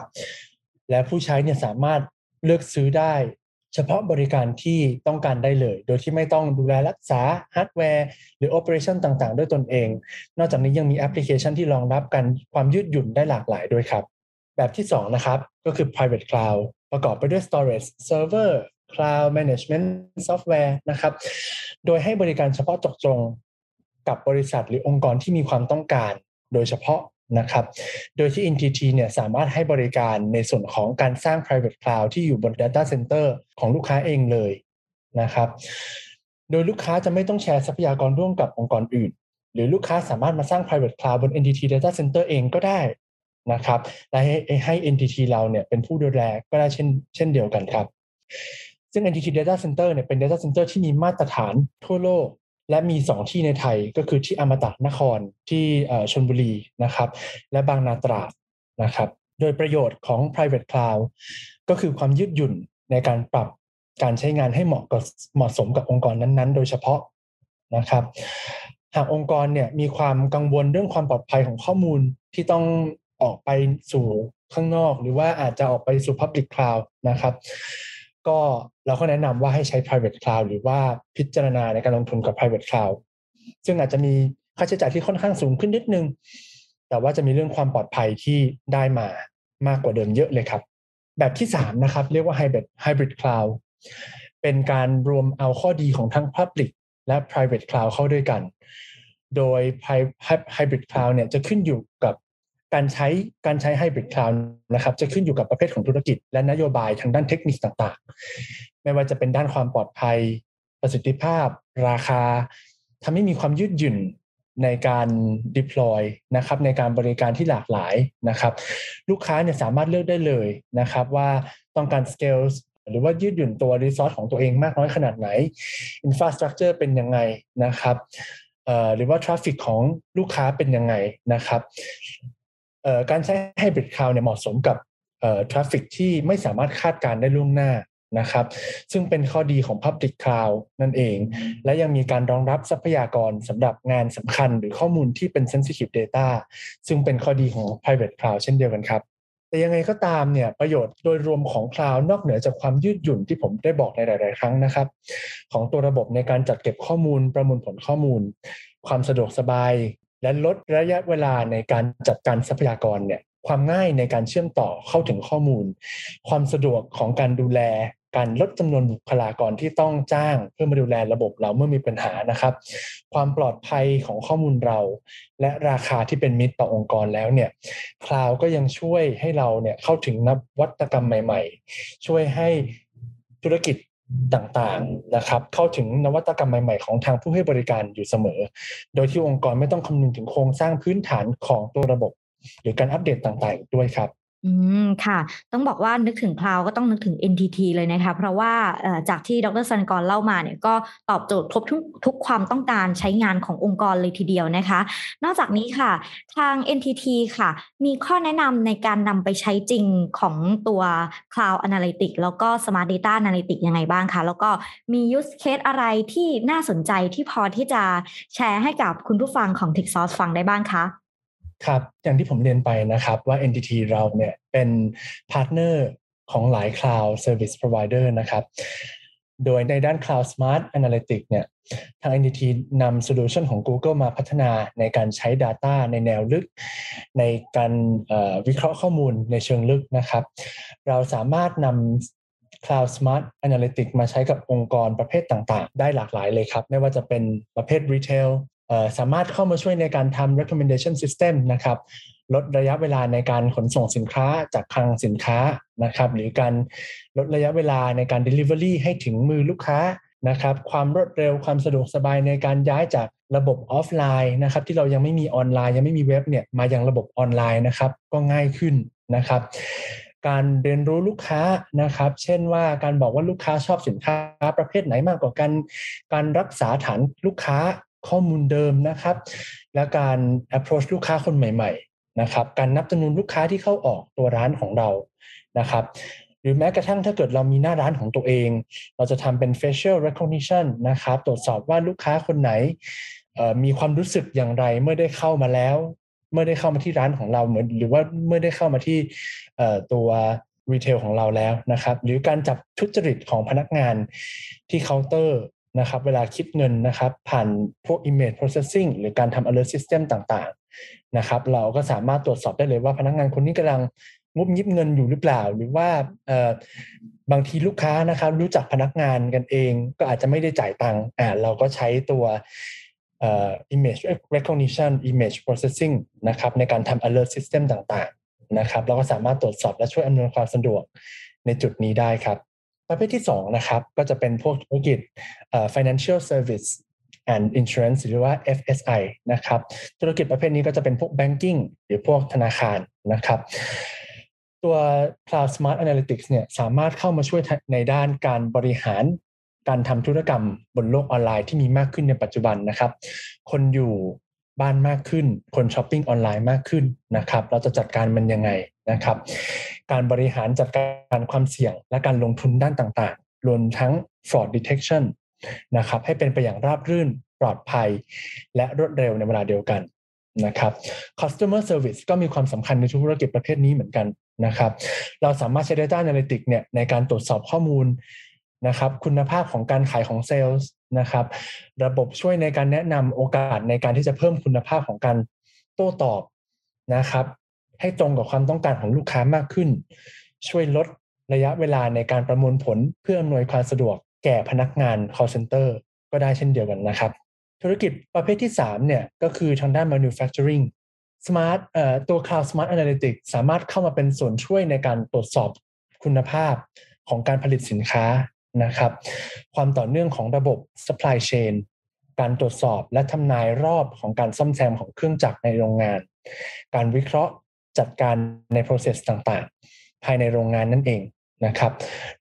และผู้ใช้เนี่ยสามารถเลือกซื้อได้ เฉพาะบริการที่ต้องการได้เลย โดยที่ไม่ต้องดูแลรักษาฮาร์ดแวร์ หรือ operation ต่างๆ ด้วยตนเอง นอกจากนี้ยังมีแอปพลิเคชันที่รองรับกับความยืดหยุ่นได้หลากหลายด้วยครับ แบบที่ 2 นะครับ ก็คือ private cloud ประกอบไปด้วย storage server cloud management software นะครับ โดยให้บริการเฉพาะจกจงกับบริษัทหรือองค์กรที่มีความต้องการ โดยเฉพาะ นะครับ โดยที่ NTT เนี่ยสามารถให้บริการในส่วนของการสร้าง private cloud ที่อยู่บน data center ของลูกค้าเองเลยนะครับ โดยลูกค้าจะไม่ต้องแชร์ทรัพยากรร่วมกับองค์กรอื่น หรือลูกค้าสามารถมาสร้าง private cloud บน NTT data center เองก็ได้นะครับ และให้ให้ NTT เราเนี่ยเป็นผู้ดูแลก็ได้เช่นเช่นเดียวกันครับ ซึ่ง NTT data center เนี่ยเป็น data center ที่มีมาตรฐานทั่วโลก และมี 2 ที่ในไทยก็คือที่อมตะนครที่ชนบุรีนะครับ และบางนาตราดนะครับ โดยประโยชน์ของ private cloud ก็คือความยืดหยุ่นในการปรับการใช้งานให้เหมาะกับเหมาะสมกับองค์กรนั้นๆ โดยเฉพาะนะครับ หากองค์กรเนี่ยมีความกังวลเรื่องความปลอดภัยของข้อมูลที่ต้องออกไปสู่ข้างนอก หรือว่าอาจจะออกไปสู่ public cloud นะครับ ก็เราก็แนะนำว่าให้ใช้ private cloud หรือว่าพิจารณาในการลงทุนกับ private cloud ซึ่งอาจจะมีค่าใช้จ่ายที่ค่อนข้างสูงขึ้นนิดนึง แต่ว่าจะมีเรื่องความปลอดภัยที่ได้มามากกว่าเดิมเยอะเลยครับ แบบที่3นะครับเรียกว่า hybrid hybrid cloud เป็นการรวมเอาข้อดีของทั้ง Public และ private cloud เข้าด้วยกัน โดย hybrid cloud เนี่ยจะขึ้นอยู่กับ การใช้การใช้ hybrid cloud นะครับจะขึ้นอยู่กับประเภทของธุรกิจ และนโยบายทางด้านเทคนิคต่างๆ ไม่ว่าจะเป็นด้านความปลอดภัย ประสิทธิภาพ ราคาทำให้มีความยืดหยุ่นในการ deploy นะครับในการบริการที่หลากหลายนะครับ ลูกค้าเนี่ยสามารถเลือกได้เลยนะครับว่าต้องการ scale หรือว่ายืดหยุ่นตัว resource ของตัวเองมากน้อยขนาดไหน infrastructure เป็นยังไงนะครับหรือว่า traffic ของลูกค้าเป็นยังไงนะครับ การใช้ hybrid cloud เนี่ยเหมาะสมกับทราฟฟิกที่ไม่สามารถคาดการได้ล่วงหน้านะครับ ซึ่งเป็นข้อดีของ Public Cloud นั่นเอง และยังมีการรองรับทรัพยากรสำหรับงานสำคัญหรือข้อมูลที่เป็น Sensitive Data ซึ่งเป็นข้อดีของ Private Cloud เช่นเดียวกันครับ แต่ยังไงก็ตามเนี่ยประโยชน์โดยรวมของ Cloud นอกเหนือจากความยืดหยุ่นที่ผมได้บอกในหลาย ๆ ครั้งนะครับ ของตัวระบบในการจัดเก็บข้อมูลประมวลผลข้อมูล ความสะดวกสบาย และลดระยะเวลาในการจัดการทรัพยากรเนี่ยความง่ายในการเชื่อมต่อเข้าถึงข้อมูล ความสะดวกของการดูแล การลดจำนวนบุคลากรที่ต้องจ้าง เพื่อมาดูแลระบบเราเมื่อมีปัญหานะครับ ความปลอดภัยของข้อมูลเรา และราคาที่เป็นมิตรต่อองค์กรแล้วเนี่ยคลาวก็ยังช่วยให้เราเนี่ยเข้าถึงนวัตกรรมใหม่ ๆ ช่วยให้ธุรกิจ ต่างๆนะครับ เข้าถึงนวัตกรรมใหม่ ๆ ของทางผู้ให้บริการอยู่เสมอ โดยที่องค์กรไม่ต้องคำนึงถึงโครงสร้างพื้นฐานของตัวระบบ หรือการอัปเดตต่างๆ ด้วยครับ อืมค่ะ ต้องบอกว่านึกถึงคลาวก็ต้องนึกถึง NTT เลยนะคะ เพราะว่าจากที่ดรสันกรเล่ามาเนี่ยก็ตอบโจทย์ครบทุกทุกความต้องการใช้งานขององค์กรเลยทีเดียวนะคะ นอกจากนี้ค่ะ ทาง NTT ค่ะ มีข้อแนะนำในการนำไปใช้จริงของตัว Cloud Analytics แล้วก็ Smart Data Analytics ยังไงบ้างคะ แล้วก็มี use case อะไรที่น่าสนใจที่พอที่จะแชร์ให้กับคุณผู้ฟังของ TechSource ฟังได้บ้างคะ ครับ อย่างที่ผมเรียนไปนะครับว่า NTT เราเนี่ยเป็นpartner ของหลาย Cloud Service Provider นะครับ โดยในด้าน Cloud Smart Analytics เนี่ยทาง NTT นำ solution ของ Google มาพัฒนาในการใช้ Data ในแนวลึก ในการวิเคราะห์ข้อมูลในเชิงลึกนะครับ เราสามารถนำ Cloud Smart Analytics มาใช้กับองค์กรประเภทต่างๆ ได้หลากหลายเลยครับ ไม่ว่าจะเป็นประเภท Retail สามารถเข้ามาช่วยในการทำ recommendation system นะครับลดระยะเวลาในการขนส่งสินค้าจากคลังสินค้านะครับ หรือการลดระยะเวลาในการ delivery ให้ถึงมือลูกค้านะครับ ความรวดเร็วความสะดวกสบายในการย้ายจากระบบออฟไลน์นะครับ ที่เรายังไม่มีออนไลน์ยังไม่มีเว็บเนี่ยมายังระบบออนไลน์นะครับ ก็ง่ายขึ้นนะครับ การเรียนรู้ลูกค้านะครับ เช่นว่าการบอกว่าลูกค้าชอบสินค้าประเภทไหนมากกว่ากัน การรักษาฐานลูกค้า ข้อมูลเดิมนะครับ และการ approach ลูกค้าคนใหม่ ๆ นะครับ การนับจำนวนลูกค้าที่เข้าออกตัวร้านของเรานะครับหรือแม้กระทั่งถ้าเกิดเรามีหน้าร้านของตัวเอง เราจะทำเป็น facial recognition นะครับตรวจสอบว่าลูกค้าคนไหนมีความรู้สึกอย่างไรเมื่อได้เข้ามาแล้ว เมื่อได้เข้ามาที่ร้านของเราเหมือนหรือว่าเมื่อได้เข้ามาที่ตัวรีเทลของเราแล้วนะครับ หรือการจับทุจริตของพนักงานที่เคาน์เตอร์ นะครับเวลาคิดเงินนะครับผ่านพวก image processing หรือการทำ alert system ต่างๆนะครับเราก็สามารถตรวจสอบได้เลยว่าพนักงานคนนี้กำลังงุบยิบเงินอยู่หรือเปล่า หรือว่าบางทีลูกค้านะครับรู้จักพนักงานกันเอง ก็อาจจะไม่ได้จ่ายตังค์อ่าเราก็ใช้ตัว image recognition image processing นะครับในการทำ alert system ต่างๆนะครับเราก็สามารถตรวจสอบและช่วยอำนวยความสะดวกในจุดนี้ได้ครับ ประเภทที่2นะครับก็จะเป็นพวกธุรกิจ financial service and insurance หรือว่า FSI นะครับธุรกิจประเภทนี้ก็จะเป็นพวก banking หรือพวกธนาคารนะครับ ตัว Cloud Smart Analytics เนี่ยสามารถเข้ามาช่วยในด้านการบริหารการทำธุรกรรมบนโลกออนไลน์ที่มีมากขึ้นในปัจจุบันนะครับ คนอยู่ บ้านมากขึ้น คนช้อปปิ้งออนไลน์มากขึ้นนะครับ เราจะจัดการมันยังไงนะครับ การบริหารจัดการความเสี่ยงและการลงทุนด้านต่างๆ รวมทั้ง fraud detection นะครับ ให้เป็นไปอย่างราบรื่นปลอดภัย และรวดเร็วในเวลาเดียวกันนะครับ customer service ก็มีความสำคัญในธุรกิจประเภทนี้เหมือนกันนะครับ เราสามารถใช้ data analytics เนี่ยในการตรวจสอบข้อมูลนะครับ คุณภาพของการขายของเซลล์ นะครับ ระบบช่วยในการแนะนำโอกาสในการที่จะเพิ่มคุณภาพของการโต้ตอบนะครับ ให้ตรงกับความต้องการของลูกค้ามากขึ้น ช่วยลดระยะเวลาในการประมวลผลเพื่ออำนวยความสะดวกแก่พนักงาน call center ก็ได้เช่นเดียวกันนะครับ ธุรกิจประเภทที่ 3 เนี่ย ก็คือทางด้าน manufacturing smart เอ่อตัว cloud smart analytics สามารถเข้ามาเป็นส่วนช่วยในการตรวจสอบคุณภาพของการผลิตสินค้า นะครับ ความต่อเนื่องของระบบ supply chain การตรวจสอบและทำนายรอบของการซ่อมแซมของเครื่องจักรในโรงงาน การวิเคราะห์จัดการใน process ต่างๆ ภายในโรงงานนั่นเองนะครับ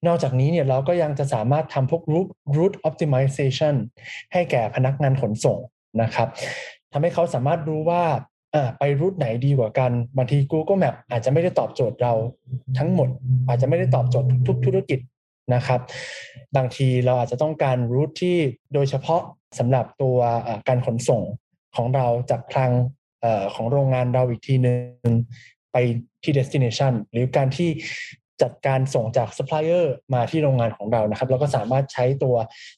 นอกจากนี้เนี่ยเราก็ยังจะสามารถทำพวก route optimization ให้แก่พนักงานขนส่งนะครับทำให้เขาสามารถรู้ว่าไปรูทไหนดีกว่ากันบางที Google Map อาจจะไม่ได้ตอบโจทย์เราทั้งหมด อาจจะไม่ได้ตอบโจทย์ทุกธุรกิจ นะครับ บางทีเราอาจจะต้องการ route ที่โดยเฉพาะสำหรับตัวการขนส่งของเราจากคลังของโรงงานเราอีกทีหนึ่งไปที่ destination หรือการที่จัดการส่งจากซัพพลายเออร์มาที่โรงงานของเรานะครับ เราก็สามารถใช้ตัว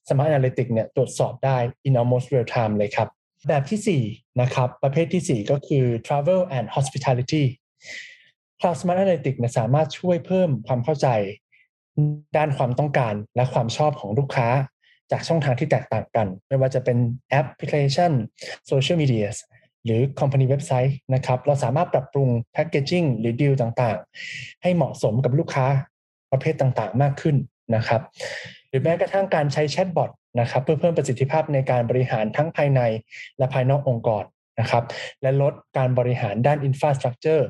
Smart Analytics เนี่ยตรวจสอบได้ in almost real time เลยครับ แบบที่ 4 นะครับ ประเภทที่ 4 ก็คือ travel and hospitality Cloud Smart Analytics เนี่ยสามารถช่วยเพิ่มความเข้าใจ ด้านความต้องการและความชอบของลูกค้า จากช่องทางที่แตกต่างกัน ไม่ว่าจะเป็นแอปพลิเคชันโซเชียลมีเดียหรือ Company เว็บไซต์นะครับเราสามารถปรับปรุงแพ c เกจิ้งหรือดีลต่างๆ ให้เหมาะสมกับลูกค้าประเภทต่างๆ มากขึ้นนะครับ หรือแม้กระทั่งการใช้แชทบอทนะครับเพื่อเพิ่มประสิทธิภาพในการบริหารทั้งภายในและภายนอกองค์กรนะครับ และลดการบริหารด้านอินฟาสตรักเจอร์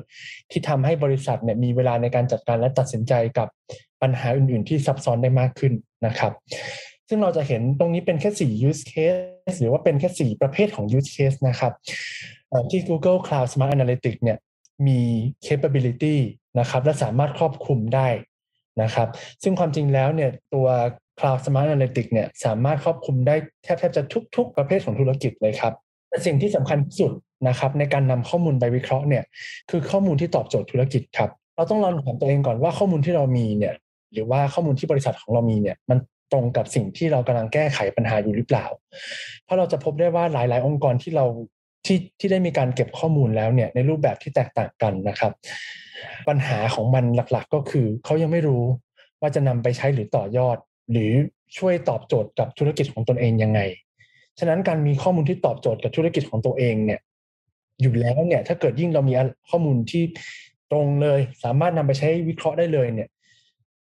ที่ทำให้บริษัทเนี่ยมีเวลาในการจัดการและตัดสินใจกับ ปัญหาอื่นๆ ที่ซับซ้อนได้มากขึ้นนะครับ ซึ่งเราจะเห็นตรงนี้เป็นแค่ 4 use case หรือว่าเป็นแค่ 4 ประเภทของ use case นะครับที่ Google Cloud Smart Analytics เนี่ยมี capability นะครับและสามารถครอบคลุมได้นะครับ ซึ่งความจริงแล้วเนี่ยตัว Cloud Smart Analytics เนี่ยสามารถครอบคลุมได้แทบแทบจะทุก ๆ ประเภทของธุรกิจเลยครับแต่สิ่งที่สำคัญที่สุดนะครับในการนำข้อมูลไปวิเคราะห์เนี่ยคือข้อมูลที่ตอบโจทย์ธุรกิจครับเราต้องลองถามตัวเองก่อนว่าข้อมูลที่เรามีเนี่ย หรือว่าข้อมูลที่บริษัทของเรามีเนี่ยมันตรงกับสิ่งที่เรากำลังแก้ไขปัญหาอยู่หรือเปล่า เพราะเราจะพบได้ว่าหลาย ๆ องค์กรที่เราที่ที่ได้มีการเก็บข้อมูลแล้วเนี่ยในรูปแบบที่แตกต่างกันนะครับ ปัญหาของมันหลักๆ ก็คือเขายังไม่รู้ว่าจะนำไปใช้หรือต่อยอด หรือช่วยตอบโจทย์กับธุรกิจของตนเองยังไง ฉะนั้นการมีข้อมูลที่ตอบโจทย์กับธุรกิจของตัวเองเนี่ยอยู่แล้วเนี่ยถ้าเกิดยิ่งเรามีข้อมูลที่ตรงเลย สามารถนำไปใช้วิเคราะห์ได้เลยเนี่ย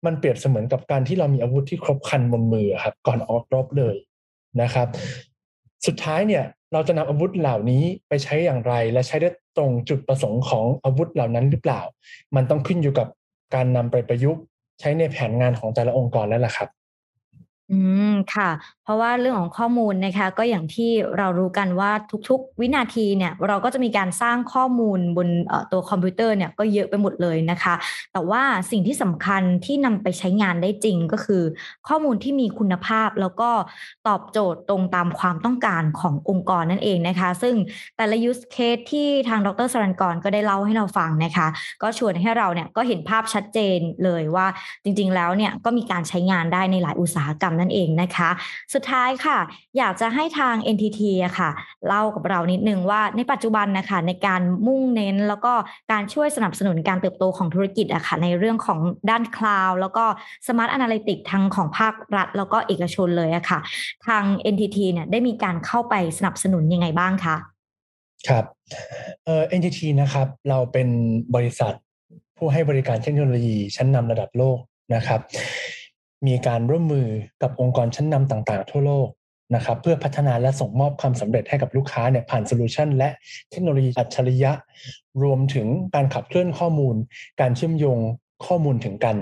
มันเปรียบเสมือนกับการที่เรามีอาวุธที่ครบคันบนมือครับ ก่อนออกรบเลยนะครับ สุดท้ายเนี่ยเราจะนำอาวุธเหล่านี้ไปใช้อย่างไร และใช้ได้ตรงจุดประสงค์ของอาวุธเหล่านั้นหรือเปล่า มันต้องขึ้นอยู่กับการนำไปประยุกต์ ใช้ในแผนงานของแต่ละองค์กรแล้วล่ะครับ อืม ค่ะ เพราะว่าเรื่องของข้อมูลนะคะ ก็อย่างที่เรารู้กันว่าทุกๆ วินาทีเนี่ย เราก็จะมีการสร้างข้อมูลบนตัวคอมพิวเตอร์เนี่ยก็เยอะไปหมดเลยนะคะ แต่ว่าสิ่งที่สำคัญที่นำไปใช้งานได้จริงก็คือ ข้อมูลที่มีคุณภาพแล้วก็ตอบโจทย์ตรงตามความต้องการขององค์กรนั่นเองนะคะ ซึ่งแต่ละ use case ที่ทางดรสรันกรก็ได้เล่าให้เราฟังนะคะ ก็ชวนให้เราเนี่ยก็เห็นภาพชัดเจนเลยว่าจริง ๆ แล้วเนี่ยก็มีการใช้งานได้ในหลายอุตสาหกรรมนั่นเองนะคะ สุดท้ายค่ะ อยากจะให้ทาง NTT อะค่ะ เล่ากับเรานิดนึงว่าในปัจจุบันนะคะในการมุ่งเน้นแล้วก็การช่วยสนับสนุนการเติบโตของธุรกิจอะค่ะในเรื่องของด้านคลาวด์แล้วก็ Smart Analytics ทั้งของภาครัฐ แล้วก็เอกชนเลยอะค่ะ ทาง NTT เนี่ยได้มีการเข้าไปสนับสนุนยังไงบ้างคะครับเอ่อ NTT นะครับ เราเป็นบริษัทผู้ให้บริการเทคโนโลยีชั้นนำระดับโลกนะครับ มีการร่วมมือกับองค์กรชั้นนำต่างๆ ทั่วโลกนะครับเพื่อพัฒนาและส่งมอบความสำเร็จให้กับลูกค้าเนี่ยผ่านโซลูชันและเทคโนโลยีอัจฉริยะ รวมถึงการขับเคลื่อนข้อมูล การเชื่อมโยงข้อมูลถึงกัน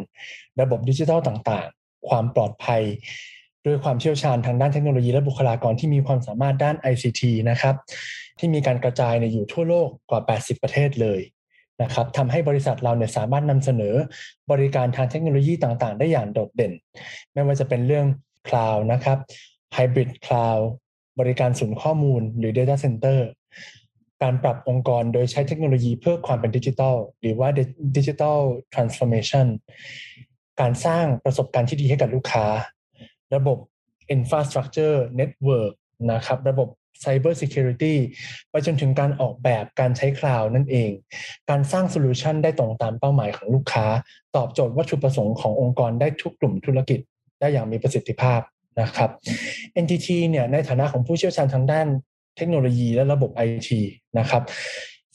ระบบดิจิทัลต่างๆ ความปลอดภัยด้วยความเชี่ยวชาญทางด้านเทคโนโลยีและบุคลากรที่มีความสามารถด้าน ICT นะครับที่มีการกระจายในอยู่ทั่วโลกกว่า 80 ประเทศเลย นะครับทำให้บริษัทเราเนี่ยสามารถนำเสนอบริการทางเทคโนโลยีต่างๆ ได้อย่างโดดเด่น ไม่ว่าจะเป็นเรื่องคลาวด์นะครับ Hybrid Cloud บริการศูนย์ข้อมูลหรือ Data Center การปรับองค์กรโดยใช้เทคโนโลยีเพื่อความเป็นดิจิทัลหรือว่า Digital Transformation การสร้างประสบการณ์ที่ดีให้กับลูกค้า ระบบ infrastructure network นะครับ ระบบ Cyber Security ไปจนถึงการออกแบบการใช้คลาวด์นั่นเอง การสร้างโซลูชันได้ตรงตามเป้าหมายของลูกค้า ตอบโจทย์วัตถุประสงค์ขององค์กรได้ทุกกลุ่มธุรกิจได้อย่างมีประสิทธิภาพนะครับ NTT เนี่ยในฐานะของผู้เชี่ยวชาญทางด้านเทคโนโลยีและระบบ IT นะครับ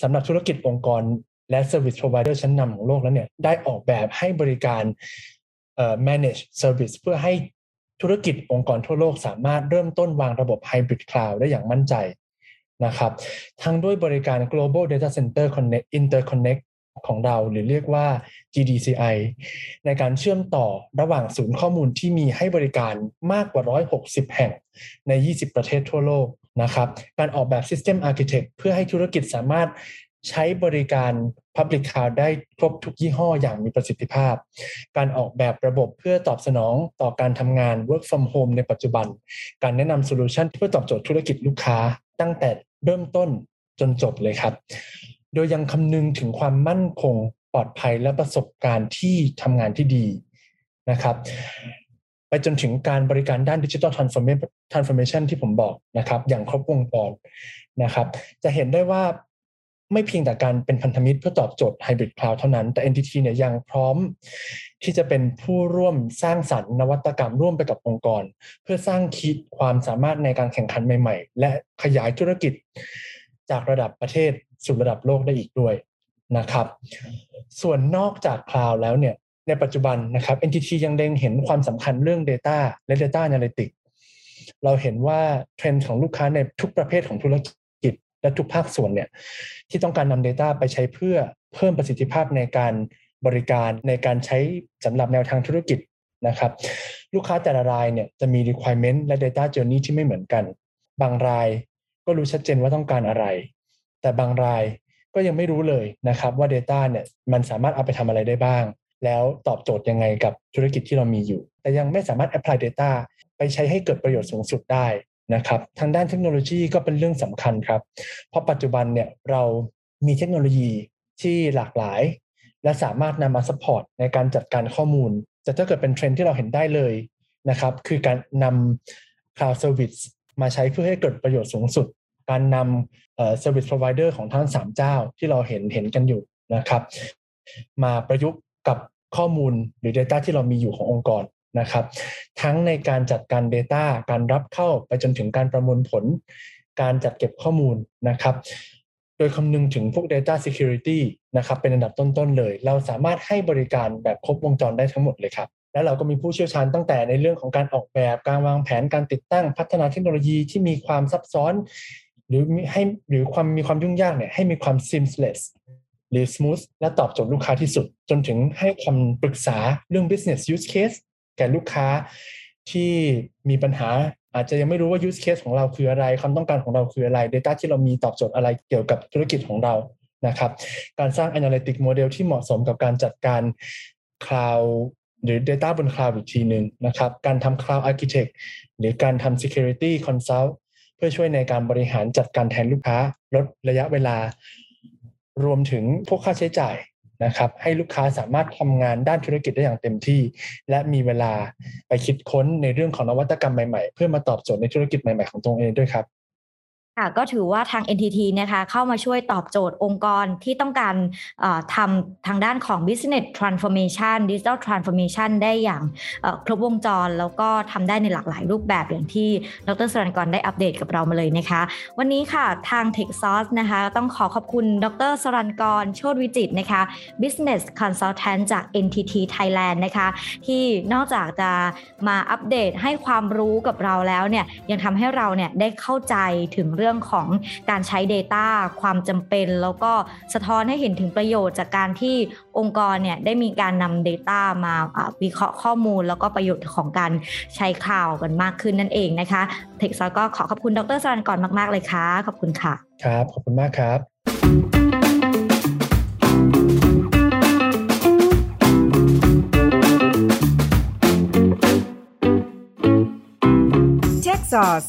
สำหรับธุรกิจองค์กรและ Service Provider ชั้นนำของโลกแล้วเนี่ยได้ออกแบบให้บริการ manage service เพื่อให้ ธุรกิจองค์กรทั่วโลกสามารถเริ่มต้นวางระบบ Hybrid Cloud ได้อย่างมั่นใจนะครับ ทั้งด้วยบริการ Global Data Center Connect Interconnect ของเราหรือเรียกว่า GDCI ในการเชื่อมต่อระหว่างศูนย์ข้อมูลที่มีให้บริการมากกว่า 160 แห่งใน 20 ประเทศทั่วโลกนะครับ การออกแบบ System Architect เพื่อให้ธุรกิจสามารถ ใช้บริการ Public Cloud ได้ครบทุกยี่ห้ออย่างมีประสิทธิภาพ การออกแบบระบบเพื่อตอบสนองต่อการทำงาน Work from Home ในปัจจุบัน การแนะนำโซลูชันเพื่อตอบโจทย์ธุรกิจลูกค้า ตั้งแต่เริ่มต้นจนจบเลยครับ โดยยังคำนึงถึงความมั่นคงปลอดภัยและประสบการณ์ที่ทำงานที่ดีนะครับไปจนถึงการบริการด้าน Digital Transformation ที่ผมบอกนะครับ อย่างครบวงจรนะครับ จะเห็นได้ว่า ไม่เพียงแต่การเป็นพันธมิตรเพื่อตอบโจทย์ Hybrid Cloud เท่านั้น แต่ NTT เนี่ยยังพร้อมที่จะเป็นผู้ร่วมสร้างสรรค์นวัตกรรมร่วมไปกับองค์กร เพื่อสร้างขีดความสามารถในการแข่งขันใหม่ๆ และขยายธุรกิจจากระดับประเทศสู่ระดับโลกได้อีกด้วยนะครับ ส่วนนอกจากคลาวด์แล้วเนี่ยในปัจจุบันนะครับ NTT ยังเล็งเห็นความสำคัญเรื่อง Data และ Data Analytics เราเห็นว่าเทรนด์ของลูกค้าในทุกประเภทของธุรกิจ และทุกภาคส่วนเนี่ยที่ต้องการนำ Data ไปใช้เพื่อเพิ่มประสิทธิภาพในการบริการในการใช้สำหรับแนวทางธุรกิจนะครับ ลูกค้าแต่ละรายเนี่ยจะมี requirement และ data journey ที่ไม่เหมือนกัน บางรายก็รู้ชัดเจนว่าต้องการอะไร แต่บางรายก็ยังไม่รู้เลยนะครับว่า Data เนี่ยมันสามารถเอาไปทำอะไรได้บ้าง แล้วตอบโจทย์ยังไงกับธุรกิจที่เรามีอยู่ แต่ยังไม่สามารถ apply data ไปใช้ให้เกิดประโยชน์สูงสุดได้ นะครับทางด้านเทคโนโลยีก็เป็นเรื่องสำคัญครับ เพราะปัจจุบันเนี่ยเรามีเทคโนโลยีที่หลากหลาย และสามารถนำมา support ในการจัดการข้อมูล จะถ้าเกิดเป็นเทรนด์ที่เราเห็นได้เลยนะครับ คือการนำ cloud service มาใช้เพื่อให้เกิดประโยชน์สูงสุด การนำ service provider ของทั้งสามเจ้าที่เราเห็นเห็นกันอยู่นะครับ มาประยุกต์กับข้อมูลหรือ Data ที่เรามีอยู่ขององค์กร นะครับ ทั้งในการจัดการ Data การรับเข้าไปจนถึงการประมวลผล การจัดเก็บข้อมูลนะครับ โดยคำนึงถึงพวก Data Security นะครับ เป็นอันดับต้นๆเลย เราสามารถให้บริการแบบครบวงจรได้ทั้งหมดเลยครับและเราก็มีผู้เชี่ยวชาญตั้งแต่ในเรื่องของการออกแบบ การวางแผนการติดตั้งพัฒนาเทคโนโลยีที่มีความซับซ้อน หรือให้หรือความมีความยุ่งยากเนี่ยให้มีความ seamless หรือ smooth และตอบโจทย์ลูกค้าที่สุด จนถึงให้คำปรึกษาเรื่อง business use case แก่ลูกค้าที่มีปัญหาอาจจะยังไม่รู้ว่า use case ของเราคืออะไร ความต้องการของเราคืออะไร Data ที่เรามีตอบโจทย์อะไรเกี่ยวกับธุรกิจของเรานะครับ การสร้าง analytic model ที่เหมาะสมกับการจัดการ cloud หรือ Data บน cloud อีกทีหนึ่งนะครับ การทำ cloud architect หรือการทำ security consult เพื่อช่วยในการบริหารจัดการแทนลูกค้า ลดระยะเวลา รวมถึงพวกค่าใช้จ่าย นะครับให้ลูกค้าสามารถทำงานด้านธุรกิจได้อย่างเต็มที่ และมีเวลาไปคิดค้นในเรื่องของนวัตกรรมใหม่ๆ เพื่อมาตอบโจทย์ในธุรกิจใหม่ๆของตัวเองด้วยครับ ค่ะก็ถือว่าทาง NTT นะคะเข้ามาช่วยตอบโจทย์องค์กรที่ต้องการทำทางด้านของ business transformation digital transformation ได้อย่างครบวงจร แล้วก็ทำได้ในหลากหลายรูปแบบอย่างที่ดรสรันกรได้อัปเดตกับเรามาเลยนะคะ วันนี้ค่ะทาง t e c h s o u r c e นะคะต้องขอขอบคุณดรสรันกรโชติวิจิตนะคะ business consultant จาก NTT Thailand นะคะที่นอกจากจะมาอัปเดตให้ความรู้กับเราแล้วเนี่ยยังทำให้เราเนี่ยได้เข้าใจถึงเรื่องของการใช้ Data ความจำเป็น แล้วก็สะท้อนให้เห็นถึงประโยชน์จากการที่องค์กรเนี่ยได้มีการนำ Data มาวิเคราะห์ข้อมูล แล้วก็ประโยชน์ของการใช้ข่าวกันมากขึ้นนั่นเองนะคะเทคซอก็ขอขอบคุณดรสรันก่อนมาก ๆ เลยค่ะ ขอบคุณค่ะ ครับ ขอบคุณมากครับ Tech Sauce,